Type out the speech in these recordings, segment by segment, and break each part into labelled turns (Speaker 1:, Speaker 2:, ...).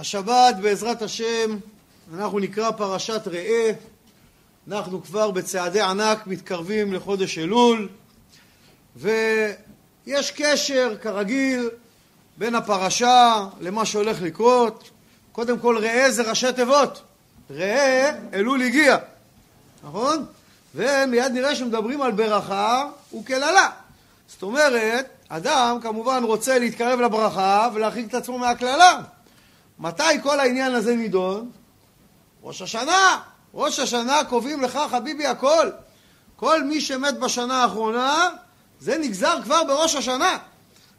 Speaker 1: השבת בעזרת השם אנחנו נקרא פרשת ראה. אנחנו כבר בצעדי ענק מתקרבים לחודש אלול ויש קשר כרגיל בין הפרשה למה שהולך לקרות. קודם כל ראה זה ראשי תיבות. ראה אלול הגיע נכון? ומיד נראה שמדברים על ברכה וקללה זאת אומרת אדם כמובן רוצה להתקרב לברכה ולהרחיק את עצמו מהקללה מתי כל העניין הזה נידון? ראש השנה. ראש השנה קובעים לך חביבי הכל. כל מי שמת בשנה האחרונה, זה נגזר כבר בראש השנה.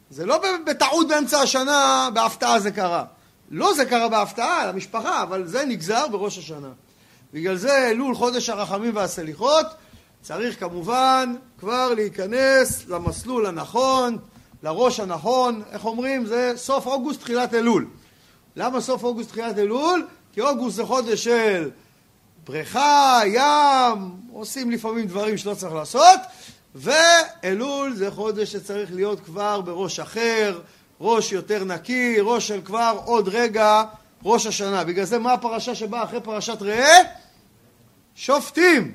Speaker 1: זה לא בטעות באמצע השנה, בהפתעה זה קרה. לא זה קרה בהפתעה, למשפחה, אבל זה נגזר בראש השנה. בגלל זה אלול חודש הרחמים והסליחות, צריך כמובן כבר להיכנס למסלול הנכון, לראש הנכון, איך אומרים? זה סוף אוגוסט, תחילת אלול. למה סוף אוגוסט תחילת אלול? כי אוגוסט זה חודש של בריכה, ים, עושים לפעמים דברים שלא צריך לעשות, ואלול זה חודש שצריך להיות כבר בראש אחר, ראש יותר נקי, ראש של כבר עוד רגע ראש השנה. בגלל זה מה הפרשה שבאה אחרי פרשת ראה? שופטים.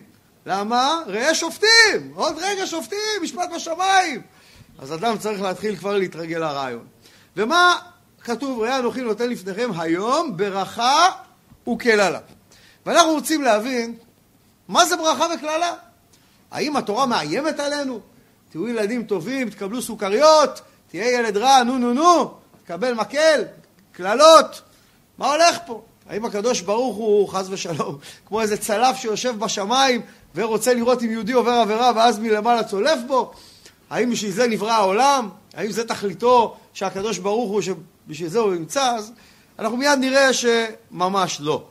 Speaker 1: למה? ראה שופטים! עוד רגע שופטים, משפט בשמיים! אז אדם צריך להתחיל כבר להתרגל לרעיון. ומה כתוב, ראה אנוכי נותן לפניכם היום ברכה וקללה. ואנחנו רוצים להבין מה זה ברכה וקללה. האם התורה מאיימת עלינו? תהיו ילדים טובים, תקבלו סוכריות, תהיה ילד רע, נו נו נו, תקבל מקל, קללות. מה הולך פה? האם הקדוש ברוך הוא, חס ושלום, כמו איזה צלף שיושב בשמיים ורוצה לראות אם יהודי עובר עבירה ואז מלמעלה צולף בו? האם בשביל זה נברא העולם? האם זה תכליתו שהקדוש ברוך הוא, שבשביל זה הוא נמצא? אז אנחנו מיד נראה שממש לא.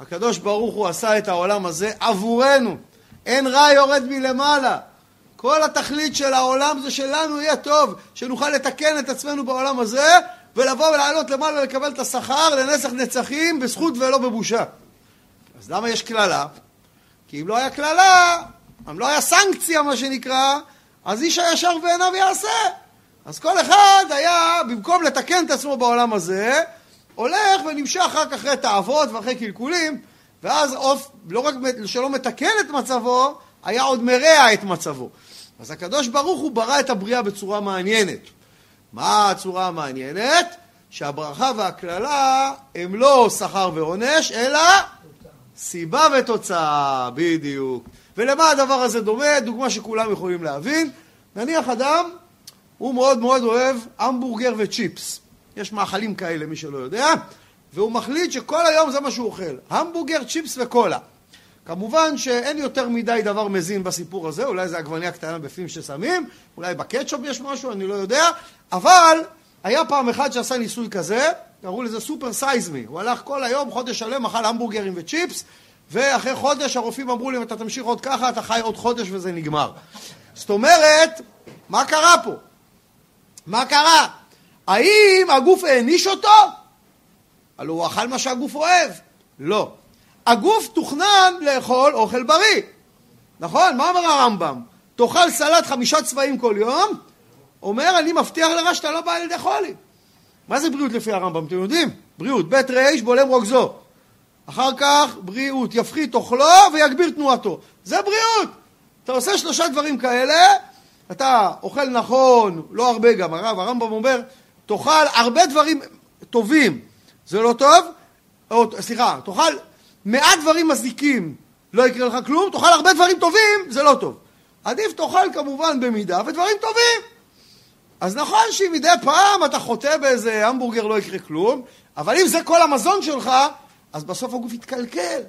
Speaker 1: הקדוש ברוך הוא עשה את העולם הזה עבורנו. אין רע יורד מלמעלה. כל התכלית של העולם זה שלנו יהיה טוב, שנוכל לתקן את עצמנו בעולם הזה, ולבוא ולעלות למעלה ולקבל את השכר לנסח נצחים בזכות ולא בבושה. אז למה יש קללה? כי אם לא היה קללה, אם לא היה סנקציה מה שנקרא, אז איש הישר בעיניו יעשה. אז כל אחד היה, במקום לתקן את עצמו בעולם הזה, הולך ונמשך רק אחרי תאוות ואחרי קלקולים, ואז עוף, לא רק שלא מתקן את מצבו, היה עוד מרע את מצבו. אז הקדוש ברוך הוא ברא את הבריאה בצורה מעניינת. מה הצורה המעניינת? שהברכה והקללה הם לא שכר ועונש, אלא סיבה ותוצאה, בדיוק. ולמה הדבר הזה דומה? דוגמה שכולם יכולים להבין. נניח אדם, הוא מאוד מאוד אוהב המבורגר וצ'יפס. יש מאכלים כאלה, מי שלא יודע, והוא מחליט שכל היום זה מה שהוא אוכל. המבורגר, צ'יפס וקולה. כמובן שאין יותר מדי דבר מזין בסיפור הזה, אולי זה עגבניה קטנה בפנים ששמים, אולי בקטשופ יש משהו, אני לא יודע, אבל היה פעם אחד שעשה ניסוי כזה, קראו לזה סופר סייזמי, הוא הלך כל היום, חודש שלם, אכל המבורגרים וצ'יפס, ואחרי חודש הרופאים אמרו לי, אם אתה תמשיך עוד ככה, אתה חי עוד חודש וזה נגמר. זאת אומרת, מה קרה פה? מה קרה? האם הגוף העניש אותו? הלוא הוא אכל מה שהגוף אוהב. לא. הגוף תוכנן לאכול אוכל בריא. נכון? מה אומר הרמב"ם? תאכל סלט חמישה צבעים כל יום, אומר אני מבטיח לך שאתה לא בא על ידי חולי. מה זה בריאות לפי הרמב"ם? אתם יודעים? בריאות, בית ריש בולם רוגזו. אחר כך בריאות, יפחית אוכלו ויגביר תנועתו. זה בריאות. אתה עושה שלושה דברים כאלה, אתה אוכל נכון, לא הרבה גם, הרב, הרמב"ם אומר, תאכל הרבה דברים טובים, זה לא טוב, או, סליחה, תאכל מעט דברים מזיקים, לא יקרה לך כלום, תאכל הרבה דברים טובים, זה לא טוב. עדיף תאכל כמובן במידה ודברים טובים. אז נכון שאם מדי פעם אתה חוטא באיזה המבורגר לא יקרה כלום, אבל אם זה כל המזון שלך, אז בסוף הגוף יתקלקל.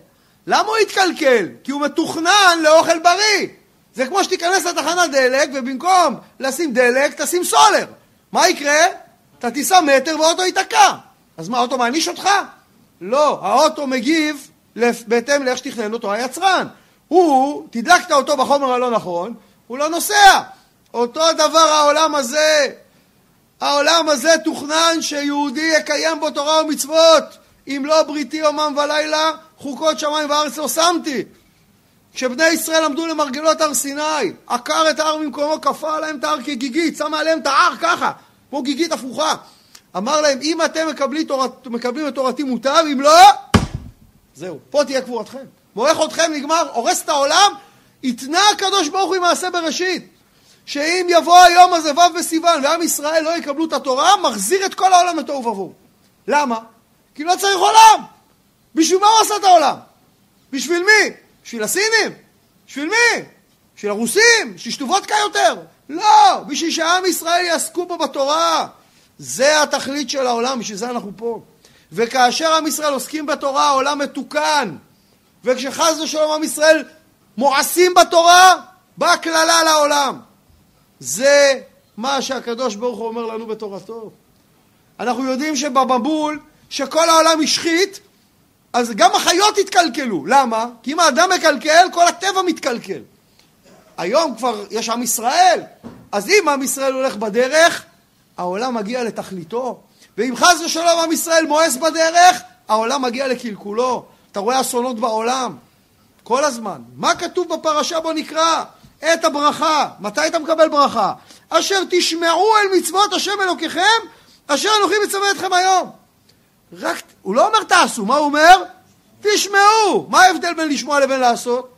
Speaker 1: למה הוא יתקלקל? כי הוא מתוכנן לאוכל בריא. זה כמו שתיכנס לתחנת דלק ובמקום לשים דלק תשים סולר. מה יקרה? אתה תיסע מטר והאוטו ייתקע. אז מה, האוטו מעניש אותך? לא, האוטו מגיב בהתאם לאיך שתכנן אותו היצרן. הוא, תדלקת אותו בחומר הלא נכון, הוא לא נוסע. אותו דבר העולם הזה. העולם הזה תוכנן שיהודי יקיים בו תורה ומצוות. אם לא בריתי יומם ולילה, חוקות שמיים וארץ לא שמתי. כשבני ישראל עמדו למרגלות הר סיני, עקר את ההר ממקומו, כפה עליהם את ההר כגיגית, שם עליהם את ההר ככה, כמו גיגית הפוכה. אמר להם, אם אתם מקבלים, תורת, מקבלים את תורתי מוטב, אם לא, זהו, פה תהיה קבורתכם. מורך אתכם, נגמר, הורס את העולם, התנה הקדוש ברוך הוא עם מעשה בראשית. שאם יבוא היום הזה, ו' בסיוון, ועם ישראל לא יקבלו את התורה, מחזיר את כל העולם לתוהו ובוהו. למה? כי לא צריך עולם. בשביל מה הוא עשה את העולם? בשביל מי? בשביל הסינים? בשביל מי? בשביל הרוסים? שישתו וודקה יותר? לא! בשביל שעם ישראל יעסקו בו בתורה. זה התכלית של העולם, בשביל זה אנחנו פה. וכאשר עם ישראל עוסקים בתורה, העולם מתוקן. וכשחס ושלום עם ישראל מואסים בתורה, באה קללה לעולם. זה מה שהקדוש ברוך הוא אומר לנו בתורתו. אנחנו יודעים שבמבול, שכל העולם השחית, אז גם החיות התקלקלו. למה? כי אם האדם מקלקל, כל הטבע מתקלקל. היום כבר יש עם ישראל, אז אם עם ישראל הולך בדרך, העולם מגיע לתכליתו. ואם חס ושלום עם ישראל מואס בדרך, העולם מגיע לקלקולו. אתה רואה אסונות בעולם, כל הזמן. מה כתוב בפרשה בו נקרא? את הברכה. מתי אתה מקבל ברכה? אשר תשמעו אל מצוות השם אלוקיכם, אשר אנוכי מצווה אתכם היום. רק, הוא לא אומר תעשו, מה הוא אומר? תשמעו. מה ההבדל בין לשמוע לבין לעשות?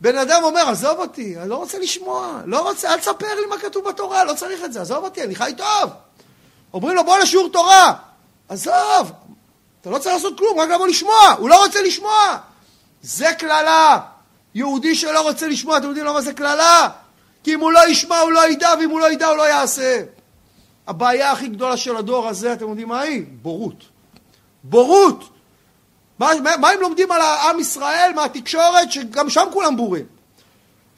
Speaker 1: בן אדם אומר, עזוב אותי, אני לא רוצה לשמוע, לא רוצה, אל תספר לי מה כתוב בתורה, לא צריך את זה, עזוב אותי, אני חי טוב. אומרים לו, בוא לשיעור תורה. עזוב, אתה לא צריך לעשות כלום, רק לבוא לשמוע. הוא לא רוצה לשמוע. זה קללה. יהודי שלא רוצה לשמוע, אתם יודעים למה זה קללה? כי אם הוא לא ישמע, הוא לא ידע, ואם הוא לא ידע, הוא לא יעשה. הבעיה הכי גדולה של הדור הזה, אתם יודעים מה היא? בורות. בורות! מה, מה הם לומדים על עם ישראל מהתקשורת, שגם שם כולם בורים?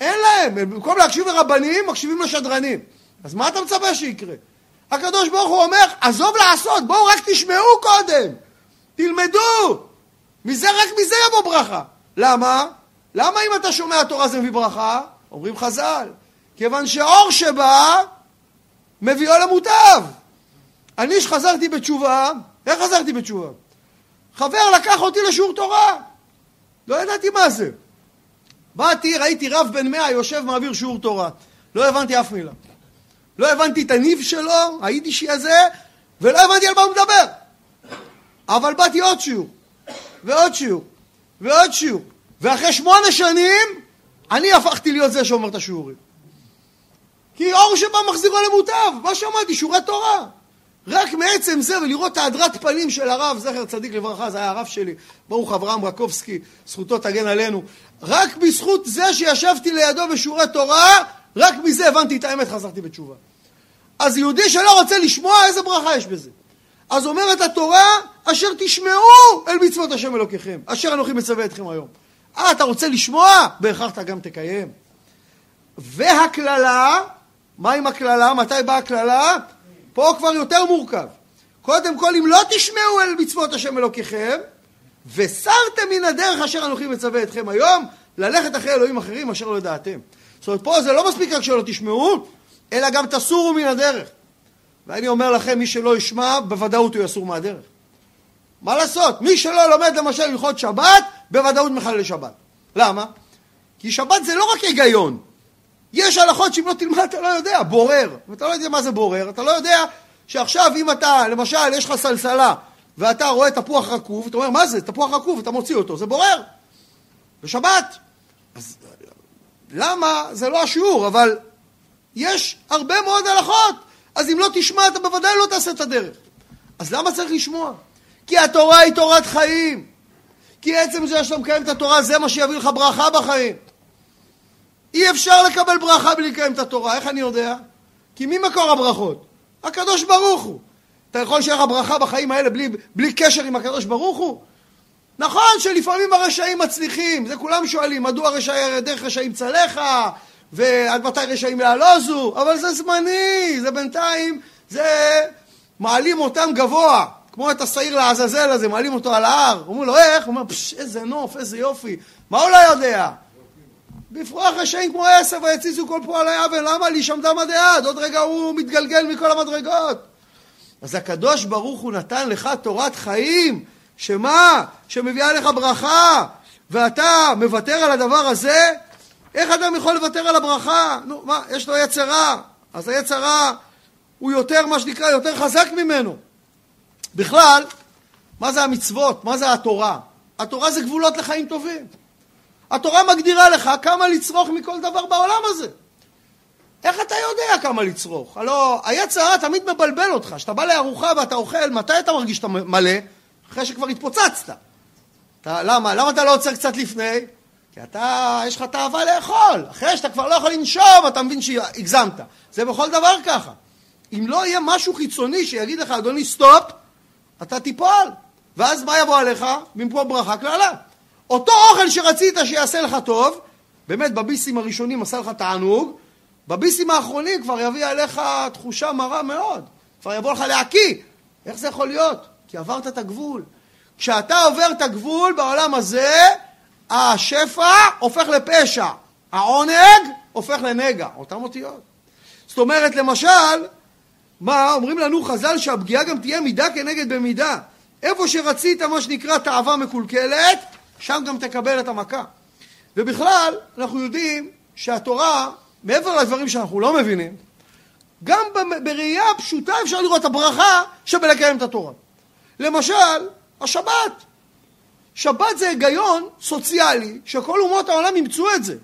Speaker 1: אין להם, במקום להקשיב לרבנים, מקשיבים לשדרנים. אז מה אתה מצפה שיקרה? הקדוש ברוך הוא אומר, עזוב לעשות, בואו רק תשמעו קודם, תלמדו. מזה, רק מזה יבוא ברכה. למה? למה אם אתה שומע תורה זה מביא ברכה? אומרים חז"ל, כיוון שאור שבא, מביאו למוטב. אני שחזרתי בתשובה, איך חזרתי בתשובה? חבר לקח אותי לשיעור תורה. לא ידעתי מה זה. באתי, ראיתי רב בן מאה יושב מעביר שיעור תורה. לא הבנתי אף מילה. לא הבנתי את הניב שלו, היידישי הזה, ולא הבנתי על מה הוא מדבר. אבל באתי עוד שיעור, ועוד שיעור, ועוד שיעור. ואחרי שמונה שנים, אני הפכתי להיות זה שאומר את השיעורים. כי אור שבא מחזירו למוטב, מה שמעתי? שיעורי תורה. רק מעצם זה, ולראות את ההדרת פנים של הרב, זכר צדיק לברכה, זה היה הרב שלי, ברוך אברהם רקובסקי, זכותו תגן עלינו. רק בזכות זה שישבתי לידו בשיעורי תורה, רק מזה הבנתי את האמת, חזרתי בתשובה. אז יהודי שלא רוצה לשמוע, איזה ברכה יש בזה? אז אומרת התורה, אשר תשמעו אל מצוות השם אלוקיכם, אשר אנוכי מצווה אתכם היום. אה, אתה רוצה לשמוע? בהכרח אתה גם תקיים. והקללה, מה עם הקללה? מתי באה הקללה? פה כבר יותר מורכב. קודם כל, אם לא תשמעו אל מצוות השם אלוקיכם, וסרתם מן הדרך אשר אנוכי מצווה אתכם היום, ללכת אחרי אלוהים אחרים אשר לא ידעתם. זאת אומרת, פה זה לא מספיק רק שלא תשמעו, אלא גם תסורו מן הדרך. ואני אומר לכם, מי שלא ישמע, בוודאות הוא יסור מהדרך. מה לעשות? מי שלא לומד למשל הלכות שבת, בוודאות מחלל שבת. למה? כי שבת זה לא רק היגיון. יש הלכות שאם לא תלמד אתה לא יודע, בורר. ואתה לא יודע מה זה בורר, אתה לא יודע שעכשיו אם אתה, למשל, יש לך סלסלה, ואתה רואה תפוח רקוב, אתה אומר, מה זה? תפוח רקוב, אתה מוציא אותו, זה בורר. בשבת. אז למה? זה לא השיעור, אבל יש הרבה מאוד הלכות. אז אם לא תשמע, אתה בוודאי לא תעשה את הדרך. אז למה צריך לשמוע? כי התורה היא תורת חיים. כי עצם זה שאתה מקיים את התורה, זה מה שיביא לך ברכה בחיים. אי אפשר לקבל ברכה בלי לקיים את התורה. איך אני יודע? כי מי מקור הברכות? הקדוש ברוך הוא. אתה יכול שיהיה לך ברכה בחיים האלה בלי, בלי קשר עם הקדוש ברוך הוא? נכון שלפעמים הרשעים מצליחים, זה כולם שואלים, מדוע רשע, דרך רשעים צלחה, ועד מתי רשעים יעלוזו, אבל זה זמני, זה בינתיים, זה מעלים אותם גבוה, כמו את השעיר לעזאזל הזה, מעלים אותו על ההר, אומרים לו איך? הוא אומר, פשש, איזה נוף, איזה יופי, מה הוא לא יודע? בפרוח רשעים כמו עשב ויציזו כל פועל היבל, למה לי שם דם הדעת? עוד רגע הוא מתגלגל מכל המדרגות. אז הקדוש ברוך הוא נתן לך תורת חיים, שמה? שמביאה לך ברכה, ואתה מוותר על הדבר הזה? איך אדם יכול לוותר על הברכה? נו, מה, יש לו יצר רע, אז היצר רע הוא יותר, מה שנקרא, יותר חזק ממנו. בכלל, מה זה המצוות? מה זה התורה? התורה זה גבולות לחיים טובים. התורה מגדירה לך כמה לצרוך מכל דבר בעולם הזה. איך אתה יודע כמה לצרוך? הלוא היצר הרע תמיד מבלבל אותך. כשאתה בא לארוחה ואתה אוכל, מתי אתה מרגיש שאתה מלא? אחרי שכבר התפוצצת. אתה, למה? למה אתה לא עוצר קצת לפני? כי אתה, יש לך תאווה לאכול. אחרי שאתה כבר לא יכול לנשום, אתה מבין שהגזמת. זה בכל דבר ככה. אם לא יהיה משהו חיצוני שיגיד לך, אדוני, סטופ, אתה תיפול. ואז מה יבוא עליך? במקום ברכה, קללה. אותו אוכל שרצית שיעשה לך טוב, באמת בביסים הראשונים עשה לך תענוג, בביסים האחרונים כבר יביא עליך תחושה מרה מאוד. כבר יבוא לך להקיא. איך זה יכול להיות? כי עברת את הגבול. כשאתה עובר את הגבול בעולם הזה, השפע הופך לפשע, העונג הופך לנגע, אותן אותיות. זאת אומרת, למשל, מה, אומרים לנו חז"ל שהפגיעה גם תהיה מידה כנגד במידה. איפה שרצית מה שנקרא תאווה מקולקלת, שם גם תקבל את המכה. ובכלל, אנחנו יודעים שהתורה, מעבר לדברים שאנחנו לא מבינים, גם בראייה פשוטה אפשר לראות את הברכה שבלקיים את התורה. למשל, השבת. שבת זה היגיון סוציאלי שכל אומות העולם אימצו את זה.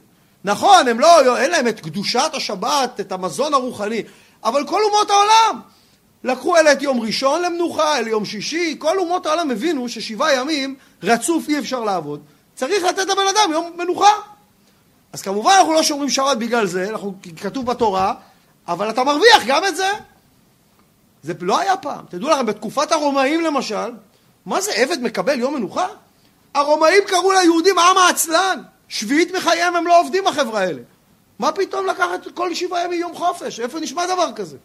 Speaker 1: נכון, הם לא, אין להם את קדושת השבת, את המזון הרוחני, אבל כל אומות העולם לקחו אלה את יום ראשון למנוחה, אלה יום שישי, כל אומות העולם הבינו ששבעה ימים רצוף אי אפשר לעבוד, צריך לתת לבן אדם יום מנוחה. אז כמובן אנחנו לא שומרים שבת בגלל זה, אנחנו, כתוב בתורה, אבל אתה מרוויח גם את זה. זה לא היה פעם. תדעו לכם, בתקופת הרומאים למשל, מה זה עבד מקבל יום מנוחה? הרומאים קראו ליהודים עם העצלן. שביעית מחייהם הם לא עובדים החברה האלה. מה פתאום לקחת כל שבעה ימים יום חופש? איפה נשמע דבר כזה?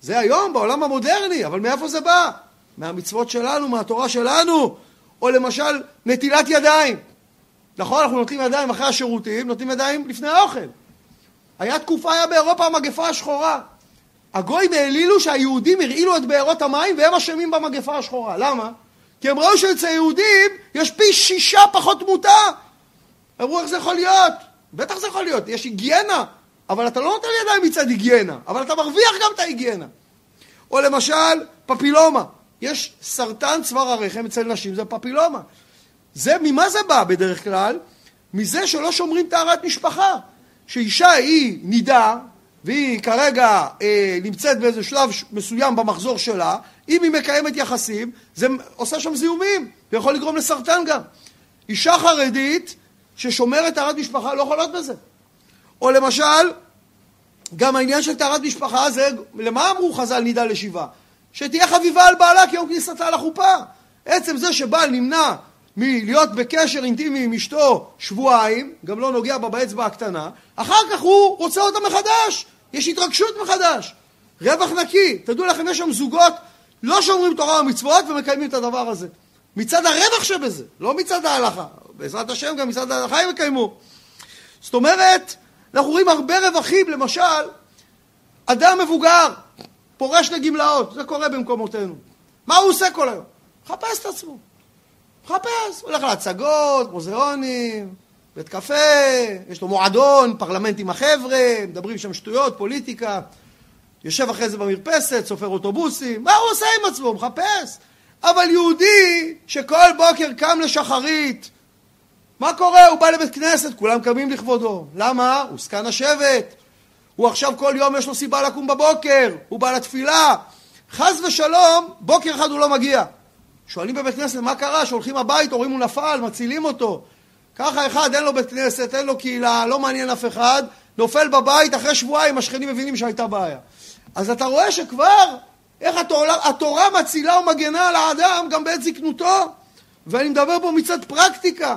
Speaker 1: זה היום בעולם המודרני, אבל מאיפה זה בא? מהמצוות שלנו, מהתורה שלנו. או למשל נטילת ידיים. נכון, אנחנו נוטלים ידיים אחרי השירותים, נוטלים ידיים לפני האוכל. היה תקופה, היה באירופה המגפה השחורה. הגויים העלילו שהיהודים הרעילו את בארות המים והם אשמים במגפה השחורה. למה? כי הם ראו שאצל יהודים יש פי שישה פחות תמותה. אמרו איך זה יכול להיות? בטח זה יכול להיות, יש היגיינה, אבל אתה לא נותן ידיים מצד היגיינה, אבל אתה מרוויח גם את ההיגיינה. או למשל, פפילומה. יש סרטן צוואר הרחם אצל נשים, זה פפילומה. זה, ממה זה בא בדרך כלל? מזה שלא שומרים טהרת משפחה. שאישה היא נידה, והיא כרגע אה, נמצאת באיזה שלב מסוים במחזור שלה, אם היא מקיימת יחסים, זה עושה שם זיהומים, ויכול לגרום לסרטן גם. אישה חרדית ששומרת טהרת משפחה לא יכולות בזה. או למשל, גם העניין של טהרת משפחה זה, למה אמרו חז"ל נידה לשבעה? שתהיה חביבה על בעלה כיום כניסתה לחופה. עצם זה שבעל נמנע מלהיות בקשר אינטימי עם אשתו שבועיים, גם לא נוגע בה באצבע הקטנה, אחר כך הוא רוצה אותה מחדש, יש התרגשות מחדש. רווח נקי, תדעו לכם, יש שם זוגות לא שומרים תורה ומצוות ומקיימים את הדבר הזה. מצד הרווח שבזה, לא מצד ההלכה. בעזרת השם גם מצד ההלכה הם יקיימו. זאת אומרת, אנחנו רואים הרבה רווחים, למשל, אדם מבוגר, פורש לגמלאות, זה קורה במקומותינו. מה הוא עושה כל היום? מחפש את עצמו. מחפש, הולך להצגות, מוזיאונים, בית קפה, יש לו מועדון, פרלמנט עם החבר'ה, מדברים שם שטויות, פוליטיקה, יושב אחרי זה במרפסת, סופר אוטובוסים, מה הוא עושה עם עצמו? מחפש. אבל יהודי שכל בוקר קם לשחרית, מה קורה? הוא בא לבית כנסת, כולם קמים לכבודו. למה? הוא זקן השבט. הוא עכשיו כל יום יש לו סיבה לקום בבוקר, הוא בא לתפילה. חס ושלום, בוקר אחד הוא לא מגיע. שואלים בבית כנסת מה קרה, שהולכים הביתה, רואים הוא נפל, מצילים אותו. ככה אחד, אין לו בית כנסת, אין לו קהילה, לא מעניין אף אחד, נופל בבית, אחרי שבועיים השכנים מבינים שהייתה בעיה. אז אתה רואה שכבר, איך התורה, התורה מצילה ומגנה על האדם גם בעת זקנותו. ואני מדבר פה מצד פרקטיקה,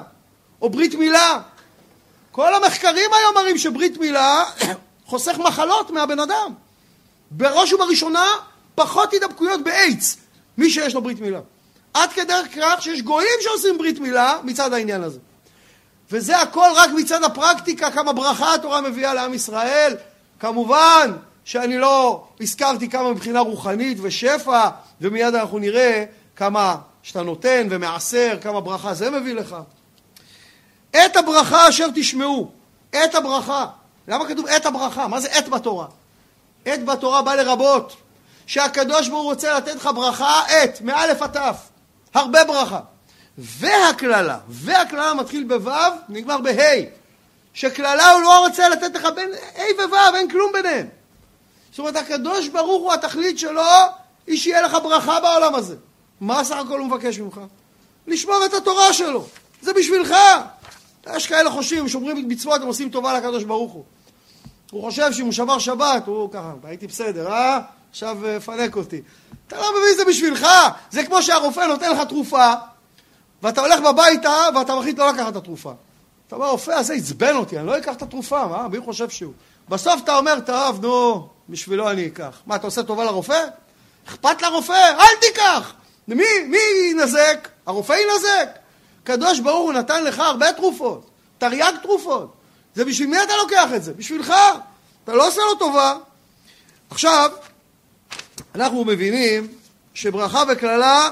Speaker 1: או ברית מילה. כל המחקרים היום מראים שברית מילה חוסך מחלות מהבן אדם. בראש ובראשונה, פחות הידבקויות באיידס, מי שיש לו ברית מילה. עד כדי כך שיש גויים שעושים ברית מילה מצד העניין הזה. וזה הכל רק מצד הפרקטיקה, כמה ברכה התורה מביאה לעם ישראל. כמובן שאני לא הזכרתי כמה מבחינה רוחנית ושפע, ומיד אנחנו נראה כמה שאתה נותן ומעשר, כמה ברכה זה מביא לך. את הברכה אשר תשמעו, את הברכה. למה כתוב את הברכה? מה זה את בתורה? את בתורה בא לרבות. שהקדוש ברוך הוא רוצה לתת לך ברכה את, מאלף עד תף, הרבה ברכה. והקללה, והקללה מתחיל בו', נגמר בה', שקללה הוא לא רוצה לתת לך בין ה' וו', אין כלום ביניהם. זאת אומרת, הקדוש ברוך הוא, התכלית שלו, היא שיהיה לך ברכה בעולם הזה. מה סך הכל הוא מבקש ממך? לשמור את התורה שלו. זה בשבילך. יש כאלה חושבים, שומרים מצוות, הם עושים טובה לקדוש ברוך הוא. הוא חושב שאם הוא שבר שבת, הוא ככה, הייתי בסדר, אה? עכשיו אה, פנק אותי. אתה לא מבין, זה בשבילך. זה כמו שהרופא נותן לך תרופה, ואתה הולך בביתה, ואתה מחליט לא לקחת את התרופה. אתה אומר, הרופא הזה עצבן אותי, אני לא אקח את התרופה, מה? מי חושב שהוא? בסוף אתה אומר, טוב, נו, בשבילו אני אקח. מה, אתה עושה טובה לרופא? אכפת לרופא? אל תיקח! מי, מי ינזק? הרופא ינזק. קדוש ברוך הוא נתן לך הרבה תרופות, תרי"ג תרופות. זה בשביל מי אתה לוקח את זה? בשבילך. אתה לא עושה לו טובה. עכשיו, אנחנו מבינים שברכה וקללה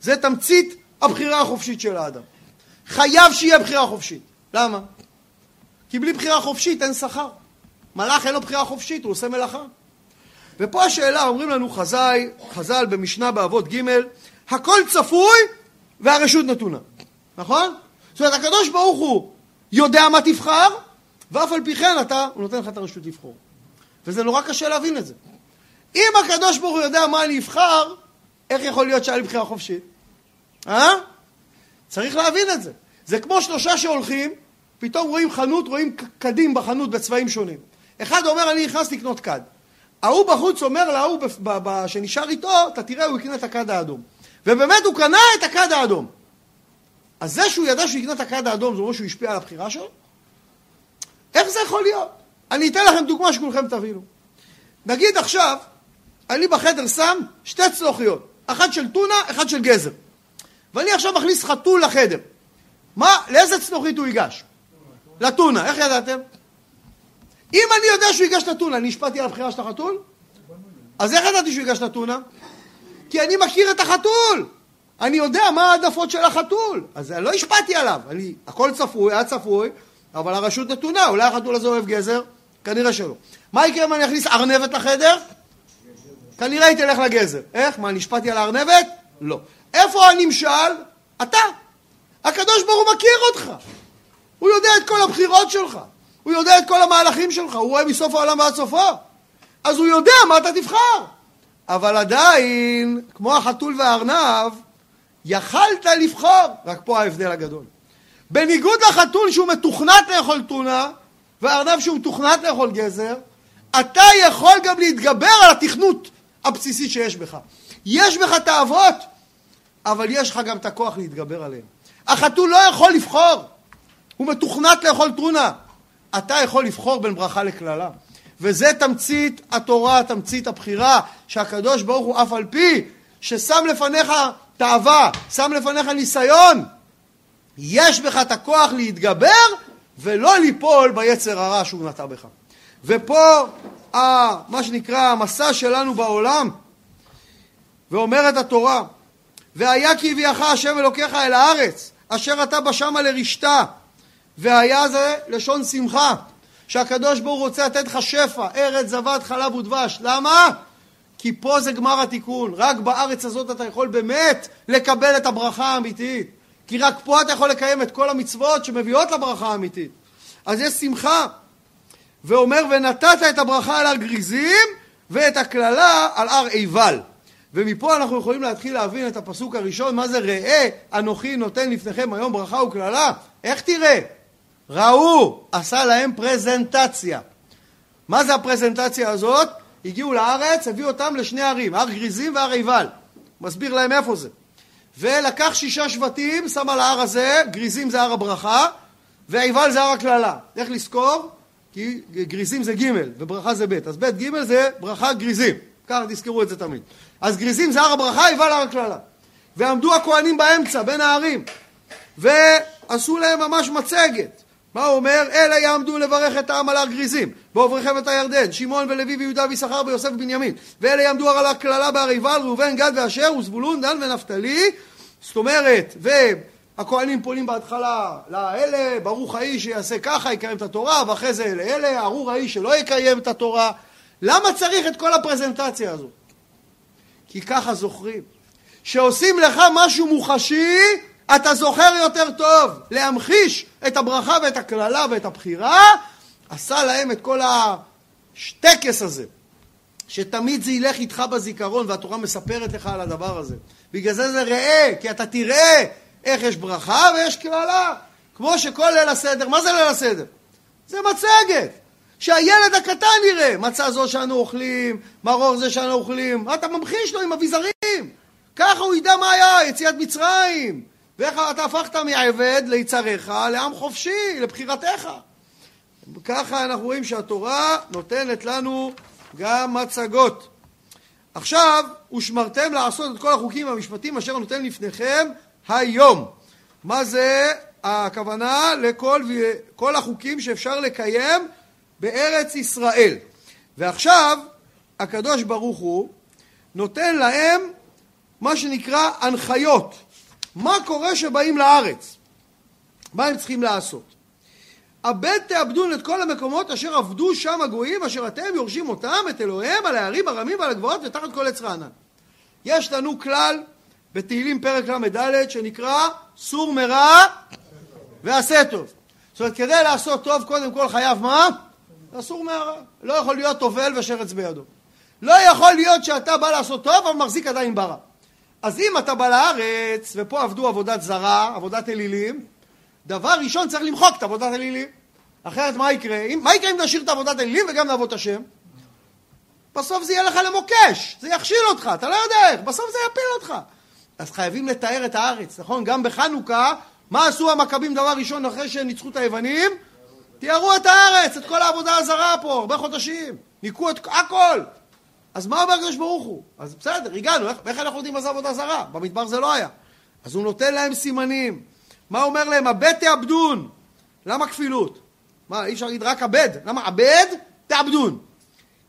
Speaker 1: זה תמצית הבחירה החופשית של האדם. חייב שיהיה בחירה חופשית. למה? כי בלי בחירה חופשית אין שכר. מלאך אין לו בחירה חופשית, הוא עושה מלאכה. ופה השאלה, אומרים לנו חז"ל, חז"ל במשנה באבות ג', הכל צפוי והרשות נתונה. נכון? זאת אומרת, הקדוש ברוך הוא יודע מה תבחר, ואף על פי כן אתה, הוא נותן לך את הרשות לבחור. וזה נורא קשה להבין את זה. אם הקדוש ברוך הוא יודע מה אני אבחר, איך יכול להיות שהיה לי בחירה חופשית? אה? צריך להבין את זה. זה כמו שלושה שהולכים, פתאום רואים חנות, רואים קדים בחנות בצבעים שונים. אחד אומר, אני נכנס לקנות כד. ההוא בחוץ אומר להוא שנשאר איתו, אתה תראה, הוא יקנה את הכד האדום. ובאמת הוא קנה את הכד האדום. אז זה שהוא ידע שהוא יקנה את הכד האדום, זה אומר שהוא השפיע על הבחירה שלו? איך זה יכול להיות? אני אתן לכם דוגמה שכולכם תבינו. נגיד עכשיו, אני בחדר שם שתי צלוחיות, אחת של טונה, אחת של גזר. ואני עכשיו מכניס חתול לחדר. מה, לאיזה צלוחית הוא ייגש? לטונה, איך ידעתם? אם אני יודע שהוא ייגש לטונה, אני השפעתי על הבחירה של החתול? אז איך ידעתי שהוא ייגש לטונה? כי אני מכיר את החתול. אני יודע מה העדפות של החתול. אז לא השפעתי עליו. אני, הכל צפוי, היה צפוי, אבל הרשות נתונה. אולי החתול הזה אוהב גזר? כנראה שלא. מה יקרה אם אני אכניס ארנבת לחדר? כנראה היא תלך לגזר. איך? מה, נשפטתי על הארנבת? לא. איפה הנמשל? אתה. הקדוש ברוך הוא מכיר אותך. הוא יודע את כל הבחירות שלך. הוא יודע את כל המהלכים שלך. הוא רואה מסוף העולם ועד סופו. אז הוא יודע מה אתה תבחר. אבל עדיין, כמו החתול והארנב, יכלת לבחור. רק פה ההבדל הגדול. בניגוד לחתול שהוא מתוכנת לאכול טונה, והארנב שהוא מתוכנת לאכול גזר, אתה יכול גם להתגבר על התכנות הבסיסית שיש בך. יש בך תאוות, אבל יש לך גם את הכוח להתגבר עליהן. החתול לא יכול לבחור, הוא מתוכנת לאכול טונה. אתה יכול לבחור בין ברכה לקללה. וזה תמצית התורה, תמצית הבחירה, שהקדוש ברוך הוא אף על פי ששם לפניך תאווה, שם לפניך ניסיון, יש בך את הכוח להתגבר ולא ליפול ביצר הרע שהוא נטע בך. ופה מה שנקרא המסע שלנו בעולם, ואומרת התורה, והיה כי הביאך השם אלוקיך אל הארץ, אשר אתה בשמה לרשתה, והיה זה לשון שמחה, שהקדוש ברוך הוא רוצה לתת לך שפע, ארץ זבת חלב ודבש. למה? כי פה זה גמר התיקון. רק בארץ הזאת אתה יכול באמת לקבל את הברכה האמיתית. כי רק פה אתה יכול לקיים את כל המצוות שמביאות לברכה האמיתית. אז יש שמחה. ואומר, ונתת את הברכה על הר גריזים ואת הקללה על הר עיבל. ומפה אנחנו יכולים להתחיל להבין את הפסוק הראשון, מה זה ראה אנוכי נותן לפניכם היום ברכה וקללה. איך תראה? ראו, עשה להם פרזנטציה. מה זה הפרזנטציה הזאת? הגיעו לארץ, הביאו אותם לשני ערים, הר גריזים והר עיבל. מסביר להם איפה זה. ולקח שישה שבטים, שם על ההר הזה, גריזים זה הר הברכה, ועיבל זה הר הקללה. איך לזכור? כי גריזים זה ג' וברכה זה ב', אז ב' ג' זה ברכה גריזים. ככה תזכרו את זה תמיד. אז גריזים זה הר הברכה, עיבל הר הקללה. ועמדו הכוהנים באמצע, בין הערים, ועשו להם ממש מצגת. מה הוא אומר? אלה יעמדו לברך את העם על הר גריזים, בעובריכם את הירדן, שמעון ולוי ויהודה ויששכר ויוסף ובנימין, ואלה יעמדו על הקללה בהר עיבל, ראובן, גד ואשר, וזבולון, דן ונפתלי, זאת אומרת, והכהנים פונים בהתחלה לאלה, ברוך האיש שיעשה ככה, יקיים את התורה, ואחרי זה לאלה, ארור האיש שלא יקיים את התורה. למה צריך את כל הפרזנטציה הזאת? כי ככה זוכרים. שעושים לך משהו מוחשי, אתה זוכר יותר טוב. להמחיש את הברכה ואת הקללה ואת הבחירה, עשה להם את כל השטקס הזה. שתמיד זה ילך איתך בזיכרון, והתורה מספרת לך על הדבר הזה. בגלל זה זה ראה, כי אתה תראה איך יש ברכה ויש קללה. כמו שכל ליל הסדר, מה זה ליל הסדר? זה מצגת. שהילד הקטן יראה, מצה זו שאנו אוכלים, מרור זה שאנו אוכלים, אתה ממחיש לו עם אביזרים. ככה הוא ידע מה היה, יציאת מצרים. ואיך אתה הפכת מעבד ליצריך, לעם חופשי, לבחירתך. ככה אנחנו רואים שהתורה נותנת לנו גם מצגות. עכשיו, ושמרתם לעשות את כל החוקים והמשפטים אשר נותן לפניכם היום. מה זה הכוונה לכל כל החוקים שאפשר לקיים בארץ ישראל. ועכשיו הקדוש ברוך הוא נותן להם מה שנקרא הנחיות. מה קורה שבאים לארץ? מה הם צריכים לעשות? אבד תאבדון את כל המקומות אשר עבדו שם הגויים אשר אתם יורשים אותם את אלוהיהם על ההרים הרמים ועל הגבעות ותחת כל עץ רענן. יש לנו כלל בתהילים פרק ל"ד שנקרא סור מרע ועשה טוב. זאת אומרת כדי לעשות טוב קודם כל חייב מה? אסור מהרע. לא יכול להיות טובל ושרץ בידו. לא יכול להיות שאתה בא לעשות טוב אבל מחזיק עדיין ברע. אז אם אתה בא לארץ ופה עבדו עבודת זרה, עבודת אלילים, דבר ראשון צריך למחוק את עבודת אלילים. אחרת מה יקרה? אם, מה יקרה אם נשאיר את עבודת אלילים וגם נעבוד את השם? בסוף זה יהיה לך למוקש, זה יכשיל אותך, אתה לא יודע איך, בסוף זה יפיל אותך. אז חייבים לתאר את הארץ, נכון? גם בחנוכה, מה עשו המכבים דבר ראשון אחרי שניצחו את היוונים? תיארו את הארץ, את כל העבודה הזרה פה, הרבה חודשים. ניקו את הכל. אז מה אומר הקדוש ברוך הוא? אז בסדר, הגענו, איך, איך אנחנו יודעים מה זה עבודה זרה? במדבר זה לא היה. אז הוא נותן להם סימנים. מה אומר להם? הבט תאבדון. למה כפילות? מה, אי אפשר להגיד רק אבד. למה אבד? תאבדון.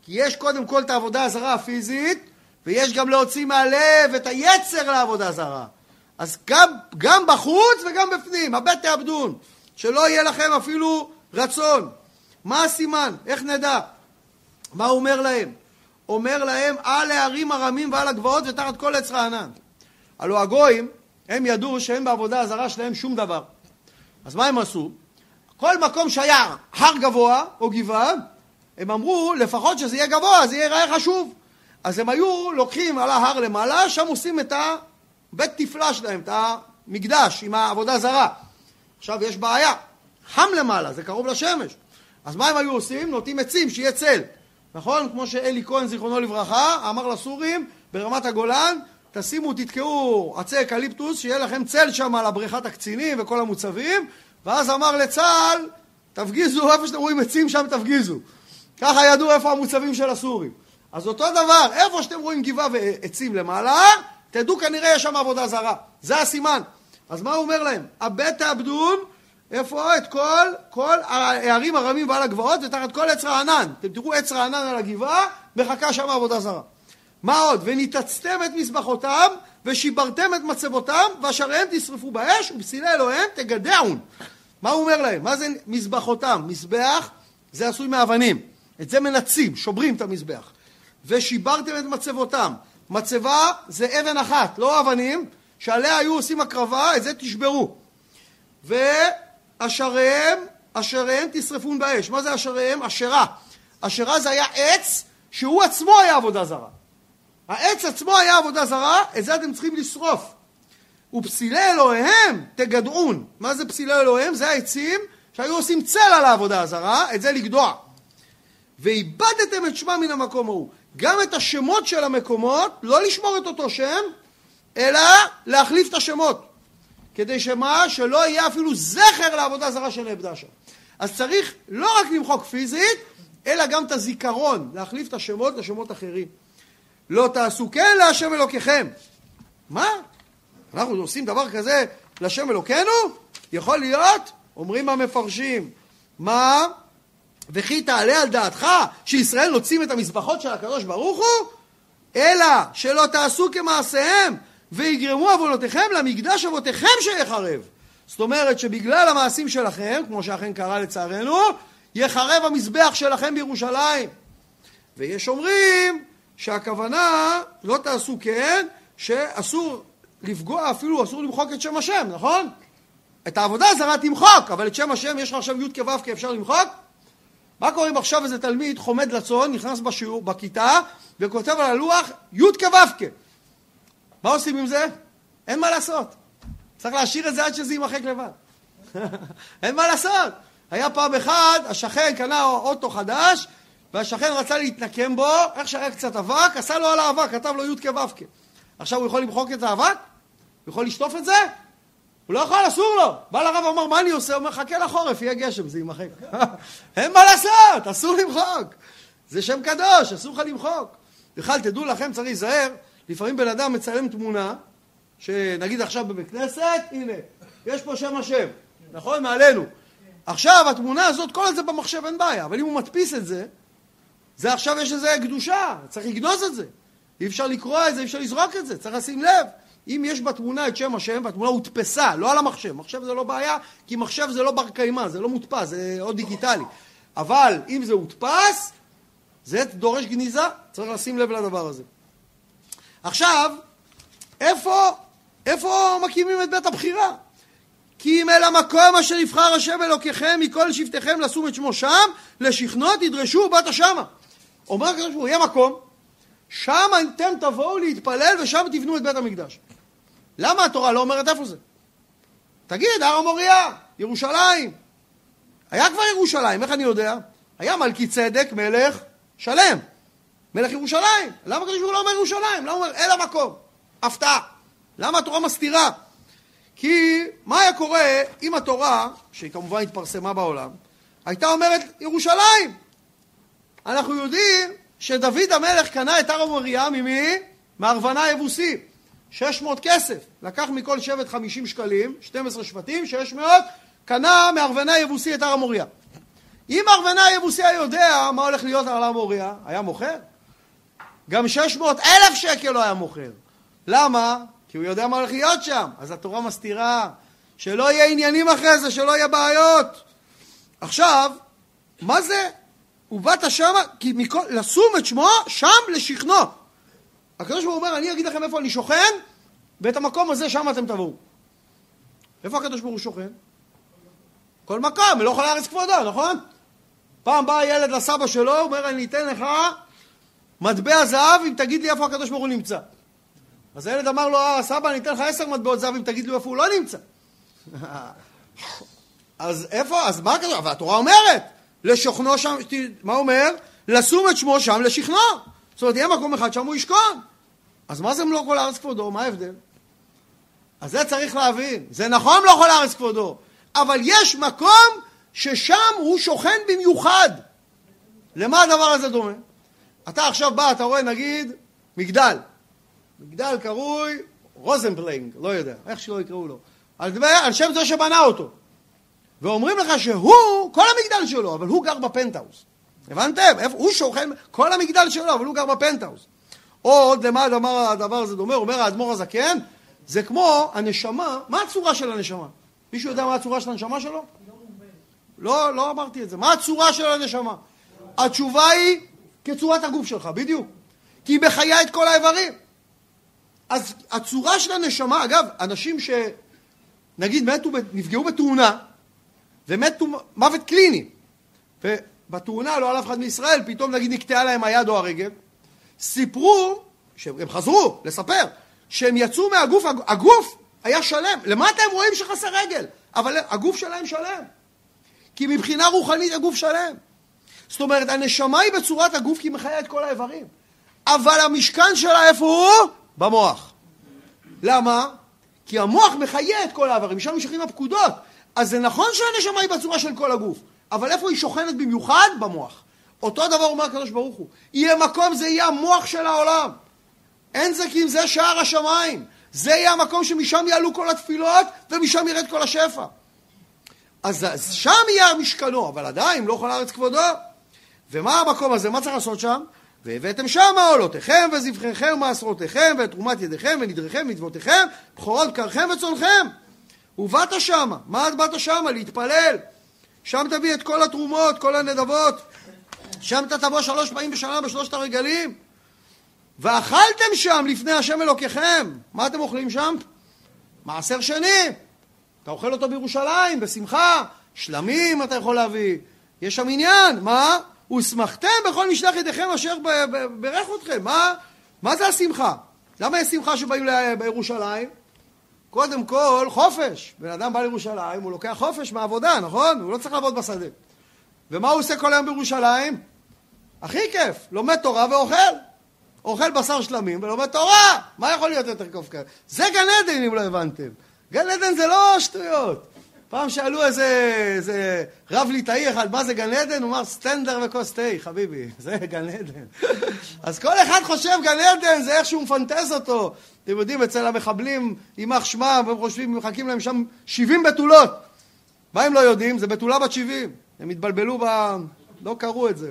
Speaker 1: כי יש קודם כל את העבודה הזרה הפיזית, ויש גם להוציא מהלב את היצר לעבודה זרה. אז גם, גם בחוץ וגם בפנים, הבט תאבדון. שלא יהיה לכם אפילו רצון. מה הסימן? איך נדע? מה הוא אומר להם? אומר להם, על הערים הרמים ועל הגבעות ותחת כל עץ רענן. הלוא הגויים, הם ידעו שאין בעבודה הזרה שלהם שום דבר. אז מה הם עשו? כל מקום שהיה הר גבוה או גבעה, הם אמרו, לפחות שזה יהיה גבוה, זה ייראה חשוב. אז הם היו לוקחים על ההר למעלה, שם עושים את הבית תפלה שלהם, את המקדש עם העבודה זרה. עכשיו יש בעיה, חם למעלה, זה קרוב לשמש. אז מה הם היו עושים? נוטעים עצים, שיהיה צל. נכון? כמו שאלי כהן, זיכרונו לברכה, אמר לסורים ברמת הגולן, תשימו, תתקעו עצי אקליפטוס, שיהיה לכם צל שם על הבריכת הקצינים וכל המוצבים, ואז אמר לצה"ל, תפגיזו, איפה שאתם רואים עצים שם תפגיזו. ככה ידעו איפה המוצבים של הסורים. אז אותו דבר, איפה שאתם רואים גבעה ועצים למעלה, תדעו כנראה יש שם עבודה זרה. זה הסימן. אז מה הוא אומר להם? הבט תאבדון איפה? את כל, כל הערים הרמים ועל הגבעות ותחת כל עץ רענן. אתם תראו עץ רענן על הגבעה, מחכה שם עבודה זרה. מה עוד? וניתצתם את מזבחותם ושיברתם את מצבותם ואשריהם תשרפו באש ובסילי אלוהיהם תגדעון. מה הוא אומר להם? מה זה מזבחותם? מזבח זה עשוי מאבנים. את זה מנצים, שוברים את המזבח. ושיברתם את מצבותם. מצבה זה אבן אחת, לא אבנים, שעליה היו עושים הקרבה, את זה תשברו. ו... אשריהם, אשריהם תשרפון באש. מה זה אשריהם? אשרה. אשרה זה היה עץ שהוא עצמו היה עבודה זרה. העץ עצמו היה עבודה זרה, את זה אתם צריכים לשרוף. ופסילי אלוהיהם תגדעון. מה זה פסילי אלוהיהם? זה העצים שהיו עושים צל על העבודה הזרה, את זה לגדוע. ואיבדתם את שמם מן המקום ההוא. גם את השמות של המקומות, לא לשמור את אותו שם, אלא להחליף את השמות. כדי שמה? שלא יהיה אפילו זכר לעבודה זרה שנאבדה שם. אז צריך לא רק למחוק פיזית, אלא גם את הזיכרון, להחליף את השמות לשמות אחרים. לא תעשו כן להשם אלוקיכם. מה? אנחנו עושים דבר כזה להשם אלוקינו? יכול להיות? אומרים המפרשים. מה? וכי תעלה על דעתך שישראל נוצאים את המזבחות של הקדוש ברוך הוא? אלא שלא תעשו כמעשיהם ויגרמו עוונותיכם למקדש אבותיכם שיחרב. זאת אומרת שבגלל המעשים שלכם, כמו שאכן קרה לצערנו, יחרב המזבח שלכם בירושלים. ויש אומרים שהכוונה לא תעשו כן, שאסור לפגוע אפילו, אסור למחוק את שם השם, נכון? את העבודה הזרה תמחוק, אבל את שם השם יש לך עכשיו י' כו' כי אפשר למחוק? מה קורה אם עכשיו איזה תלמיד חומד לצון, נכנס בשיעור, בכיתה, וכותב על הלוח י' כו' מה עושים עם זה? אין מה לעשות. צריך להשאיר את זה עד שזה יימחק לבד. אין מה לעשות. היה פעם אחד, השכן קנה אוטו חדש, והשכן רצה להתנקם בו, איך שהיה קצת אבק, עשה לו על האבק, כתב לו י' כו' עכשיו הוא יכול למחוק את האבק? הוא יכול לשטוף את זה? הוא לא יכול, אסור לו. בא לרב ואמר, מה אני עושה? הוא אומר, חכה לחורף, יהיה גשם, זה יימחק. אין מה לעשות, אסור למחוק. זה שם קדוש, אסור לך למחוק. בכלל, תדעו לכם, צריך להיזהר, לפעמים בן אדם מצלם תמונה, שנגיד עכשיו בבית כנסת, הנה, יש פה שם השם, נכון? מעלינו. עכשיו, התמונה הזאת, כל זה במחשב אין בעיה, אבל אם הוא מדפיס את זה, זה עכשיו יש לזה קדושה, צריך לגנוז את זה. אי אפשר לקרוא את זה, אי אפשר לזרוק את זה, צריך לשים לב. אם יש בתמונה את שם השם, והתמונה הודפסה, לא על המחשב, מחשב זה לא בעיה, כי מחשב זה לא בר קיימא, זה לא מודפס, זה עוד דיגיטלי. אבל אם זה הודפס, זה דורש גניזה, צריך לשים לב לדבר הזה. עכשיו, איפה, איפה מקימים את בית הבחירה? כי אם אל המקום אשר יבחר השם אלוקיכם מכל שבטיכם לשום את שמו שם, לשכנו תדרשו באת שמה. אומר הקדוש ברוך הוא, יהיה מקום, שם אתם תבואו להתפלל ושם תבנו את בית המקדש. למה התורה לא אומרת איפה זה? תגיד, הר המוריה, ירושלים. היה כבר ירושלים, איך אני יודע? היה מלכי צדק מלך שלם, מלך ירושלים. למה הקדוש ברוך הוא לא אומר ירושלים? למה הוא אומר אל המקום? הפתעה. למה התורה מסתירה? כי מה היה קורה אם התורה, שהיא כמובן התפרסמה בעולם, הייתה אומרת ירושלים? אנחנו יודעים שדוד המלך קנה את הר המוריה ממי? מארוונה היבוסי. 600 כסף. לקח מכל שבט 50 שקלים, 12 שבטים, 600, קנה מארוונה היבוסי את הר המוריה. אם ארוונה היבוסי היה יודע מה הולך להיות על הר המוריה, היה מוכר? גם 600 אלף שקל לא היה מוכר. למה? כי הוא יודע מה הולך להיות שם. אז התורה מסתירה. שלא יהיה עניינים אחרי זה, שלא יהיה בעיות. עכשיו, מה זה? ובאת שמה, כי מכל, לשום את שמו שם לשכנו. הקדוש ברוך הוא אומר, אני אגיד לכם איפה אני שוכן, ואת המקום הזה שם אתם תבואו. איפה הקדוש ברוך הוא שוכן? כל מקום, לא יכול לארץ כבודו, נכון? פעם בא ילד לסבא שלו, אומר, אני אתן לך מטבע זהב אם תגיד לי איפה הקדוש ברוך הוא נמצא. אז הילד אמר לו, אה, סבא, אני אתן לך עשר מטבעות זהב אם תגיד לי איפה הוא לא נמצא. אז איפה, אז מה הקדוש? אבל התורה אומרת, לשוכנו שם, מה אומר? לשום את שמו שם לשכנו. זאת אומרת, יהיה מקום אחד שם הוא ישכון. אז מה זה מלוא כל הארץ כבודו? מה ההבדל? אז זה צריך להבין. זה נכון מלוא כל הארץ כבודו, אבל יש מקום ששם הוא שוכן במיוחד. למה הדבר הזה דומה? אתה עכשיו בא, אתה רואה נגיד מגדל. מגדל קרוי רוזנפלנג, לא יודע, איך שלא יקראו לו. על, על שם זה שבנה אותו. ואומרים לך שהוא, כל המגדל שלו, אבל הוא גר בפנטהאוס. הבנתם? הוא שוכן, כל המגדל שלו, אבל הוא גר בפנטהאוס. עוד למה הדבר, הדבר הזה דומה? אומר האדמו"ר הזקן, זה כמו הנשמה, מה הצורה של הנשמה? מישהו יודע מה הצורה של הנשמה שלו? לא, לא אמרתי את זה. מה הצורה של הנשמה? התשובה היא כצורת הגוף שלך, בדיוק. כי היא מחיה את כל האיברים. אז הצורה של הנשמה, אגב, אנשים שנגיד מתו, נפגעו בתאונה, ומתו מוות קליני, ובתאונה לא על אף אחד מישראל, פתאום נגיד נקטעה להם היד או הרגל, סיפרו, שהם חזרו לספר, שהם יצאו מהגוף, הגוף היה שלם. למטה הם רואים שחסר רגל, אבל הגוף שלהם שלם. כי מבחינה רוחנית הגוף שלם. זאת אומרת, הנשמה היא בצורת הגוף כי היא מחיה את כל האיברים. אבל המשכן שלה איפה הוא? במוח. למה? כי המוח מחיה את כל האיברים, משם נשארים הפקודות. אז זה נכון שהנשמה היא בצורה של כל הגוף, אבל איפה היא שוכנת במיוחד? במוח. אותו דבר אומר הקדוש ברוך הוא, יהיה מקום, זה יהיה המוח של העולם. אין זה כי אם זה שער השמיים. זה יהיה המקום שמשם יעלו כל התפילות ומשם ירד כל השפע. אז שם יהיה משכנו, אבל עדיין לא כל הארץ כבודו. ומה המקום הזה? מה צריך לעשות שם? והבאתם שמה עולותיכם וזבחיכם ומעשרותיכם ואת תרומת ידיכם ונדריכם ומצוותיכם בכורות קרכם וצונכם ובאת שמה, מה את באת שמה? להתפלל שם תביא את כל התרומות, כל הנדבות שם אתה תבוא שלוש פעמים בשנה בשלושת הרגלים ואכלתם שם לפני השם אלוקיכם. מה אתם אוכלים שם? מעשר שני. אתה אוכל אותו בירושלים, בשמחה. שלמים אתה יכול להביא. יש שם עניין. מה? ושמחתם בכל משלח ידיכם אשר ברך אתכם. מה, מה זה השמחה? למה יש שמחה שבאים בירושלים? קודם כל, חופש. בן אדם בא לירושלים, הוא לוקח חופש מהעבודה, נכון? הוא לא צריך לעבוד בשדה. ומה הוא עושה כל היום בירושלים? הכי כיף, לומד תורה ואוכל. אוכל בשר שלמים ולומד תורה. מה יכול להיות יותר כיף כאלה? זה גן עדן, אם לא הבנתם. גן עדן זה לא שטויות. פעם שאלו איזה, איזה רב ליטאי אחד, מה זה גן עדן? הוא אמר סטנדר וכוס תה, חביבי, זה גן עדן. אז כל אחד חושב גן עדן זה איך שהוא מפנטז אותו. אתם יודעים, אצל המחבלים, יימח שמם, והם חושבים, מחכים להם שם 70 בתולות. מה הם לא יודעים? זה בתולה בת 70. הם התבלבלו ב... לא קראו את זה.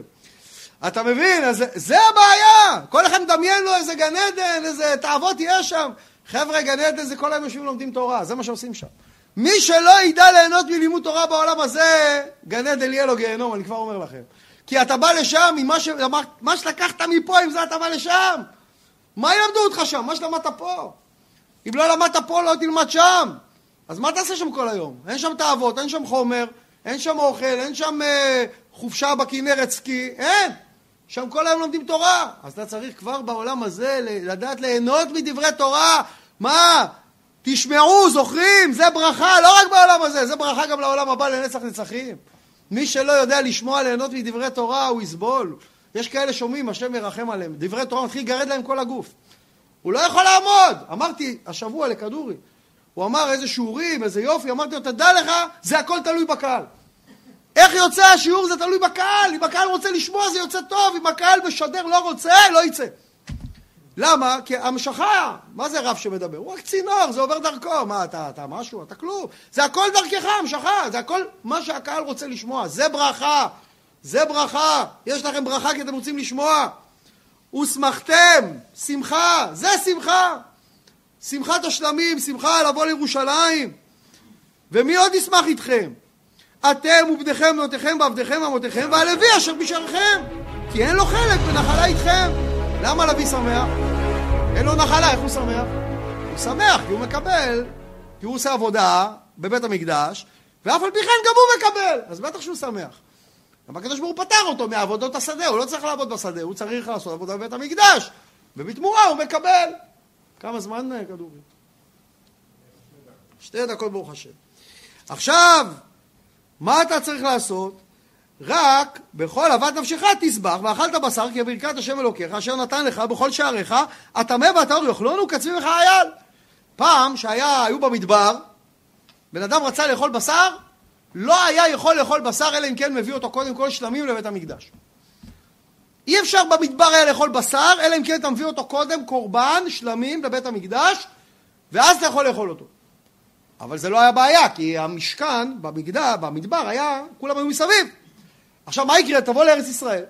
Speaker 1: אתה מבין? אז זה הבעיה. כל אחד מדמיין לו איזה גן עדן, איזה תאוות יש שם. חבר'ה, גן עדן זה כל היום יושבים ולומדים תורה, זה מה שעושים שם. מי שלא ידע ליהנות מלימוד תורה בעולם הזה, גן עדן יהיה לו גיהנום, אני כבר אומר לכם. כי אתה בא לשם מה, ש... מה שלקחת מפה, עם זה אתה בא לשם. מה ילמדו אותך שם? מה שלמדת פה? אם לא למדת פה, לא תלמד שם. אז מה תעשה שם כל היום? אין שם תאוות, אין שם חומר, אין שם אוכל, אין שם אה, חופשה בכנרת סקי, אין. שם כל היום לומדים תורה. אז אתה צריך כבר בעולם הזה לדעת ליהנות מדברי תורה. מה? תשמעו, זוכרים, זה ברכה, לא רק בעולם הזה, זה ברכה גם לעולם הבא לנצח נצחים. מי שלא יודע לשמוע, ליהנות מדברי תורה, הוא יסבול. יש כאלה שומעים, השם ירחם עליהם. דברי תורה מתחיל לגרד להם כל הגוף. הוא לא יכול לעמוד. אמרתי השבוע לכדורי, הוא אמר איזה שיעורים, איזה יופי, אמרתי לו, תדע לך, זה הכל תלוי בקהל. איך יוצא השיעור זה תלוי בקהל, אם הקהל רוצה לשמוע זה יוצא טוב, אם הקהל משדר לא רוצה, לא יצא. למה? כי המשכה, מה זה רב שמדבר? הוא רק צינור, זה עובר דרכו. מה, אתה, אתה משהו? אתה כלום. זה הכל דרכך, המשכה, זה הכל מה שהקהל רוצה לשמוע. זה ברכה, זה ברכה. יש לכם ברכה כי אתם רוצים לשמוע. ושמחתם, שמחה, זה שמחה. שמחת השלמים, שמחה לבוא לירושלים. ומי עוד ישמח איתכם? אתם ובניכם, בנותיכם, ועבדיכם, ועמותיכם, והלוי אשר בשעריכם. כי אין לו חלק בנחלה איתכם. למה לוי שמח? אין לו נחלה, איך הוא שמח? הוא שמח כי הוא מקבל, כי הוא עושה עבודה בבית המקדש, ואף על פי כן גם הוא מקבל, אז בטח שהוא שמח. גם הקדוש ברוך הוא פטר אותו מעבודות השדה, הוא לא צריך לעבוד בשדה, הוא צריך לעשות עבודה בבית המקדש, ובתמורה הוא מקבל. כמה זמן אה, כדורי? שתי דקות ברוך השם. עכשיו, מה אתה צריך לעשות? רק בכל אהבת נפשך תסבח, ואכלת בשר כי ברכת השם אלוקיך, אשר נתן לך בכל שעריך, הטמא והטהור יאכלונו, קצבי לך אייל. פעם, שהיו במדבר, בן אדם רצה לאכול בשר, לא היה יכול לאכול בשר, אלא אם כן מביא אותו קודם כל שלמים לבית המקדש. אי אפשר במדבר היה לאכול בשר, אלא אם כן אתה מביא אותו קודם קורבן, שלמים לבית המקדש, ואז אתה יכול לאכול אותו. אבל זה לא היה בעיה, כי המשכן במגדל, במדבר היה, כולם היו מסביב. עכשיו מה יקרה? תבוא לארץ ישראל.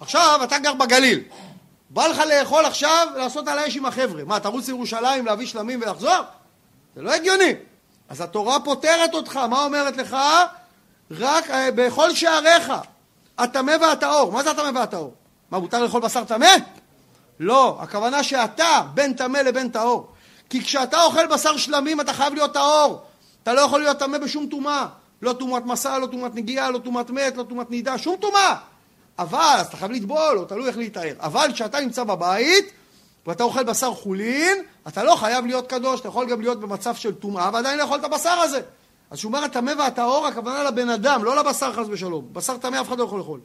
Speaker 1: עכשיו אתה גר בגליל. בא לך לאכול עכשיו, לעשות על האש עם החבר'ה. מה, תרוץ לירושלים להביא שלמים ולחזור? זה לא הגיוני. אז התורה פותרת אותך, מה אומרת לך? רק אה, בכל שעריך, הטמא והטהור. מה זה הטמא והטהור? מה, מותר לאכול בשר טמא? לא, הכוונה שאתה בין טמא לבין טהור. כי כשאתה אוכל בשר שלמים אתה חייב להיות טהור. אתה לא יכול להיות טמא בשום טומאה. לא טומאת מסע, לא טומאת נגיעה, לא טומאת מת, לא טומאת נידה, שום טומאה. אבל, אז אתה חייב לטבול, או תלוי איך להתאר. אבל כשאתה נמצא בבית, ואתה אוכל בשר חולין, אתה לא חייב להיות קדוש, אתה יכול גם להיות במצב של טומאה, ועדיין לאכול את הבשר הזה. אז שהוא אומר הטמא והטהור, הכוונה לבן אדם, לא לבשר חס ושלום. בשר טמא אף אחד לא יכול לאכול.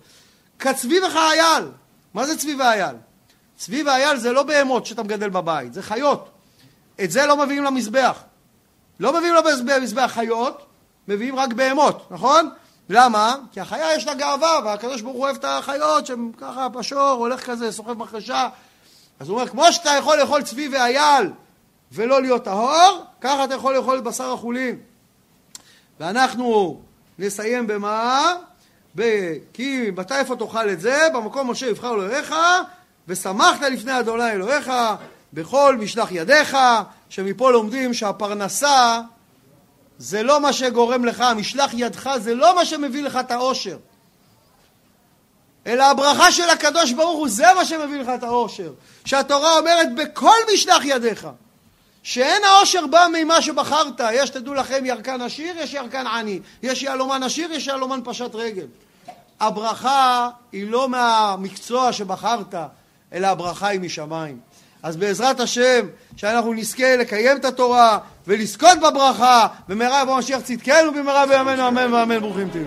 Speaker 1: כצבי וחייל. מה זה צבי ואייל? צבי ואייל זה לא בהמות שאתה מגדל בבית, זה חיות. את זה לא מביאים למזבח. לא מביאים למזבח חיות, מביאים רק בהמות, נכון? למה? כי החיה יש לה גאווה, והקדוש ברוך הוא אוהב את החיות שהם ככה פשור, הולך כזה, סוחב מחרשה. אז הוא אומר, כמו שאתה יכול לאכול צבי ואייל ולא להיות טהור, ככה אתה יכול לאכול בשר החולין. ואנחנו נסיים במה? כי מתי איפה תאכל את זה? במקום אשר יבחר אלוהיך, ושמחת לפני אדוני אלוהיך בכל משלח ידיך, שמפה לומדים שהפרנסה זה לא מה שגורם לך, משלח ידך זה לא מה שמביא לך את האושר. אלא הברכה של הקדוש ברוך הוא, זה מה שמביא לך את האושר. שהתורה אומרת בכל משלח ידיך. שאין האושר בא ממה שבחרת, יש תדעו לכם ירקן עשיר, יש ירקן עני, יש יהלומן עשיר, יש יהלומן פשט רגל. הברכה היא לא מהמקצוע שבחרת, אלא הברכה היא משמיים. אז בעזרת השם, שאנחנו נזכה לקיים את התורה ולזכות בברכה, במהרה יבוא משיח צדקנו במהרה בימינו אמן ואמן ברוכים תהיו.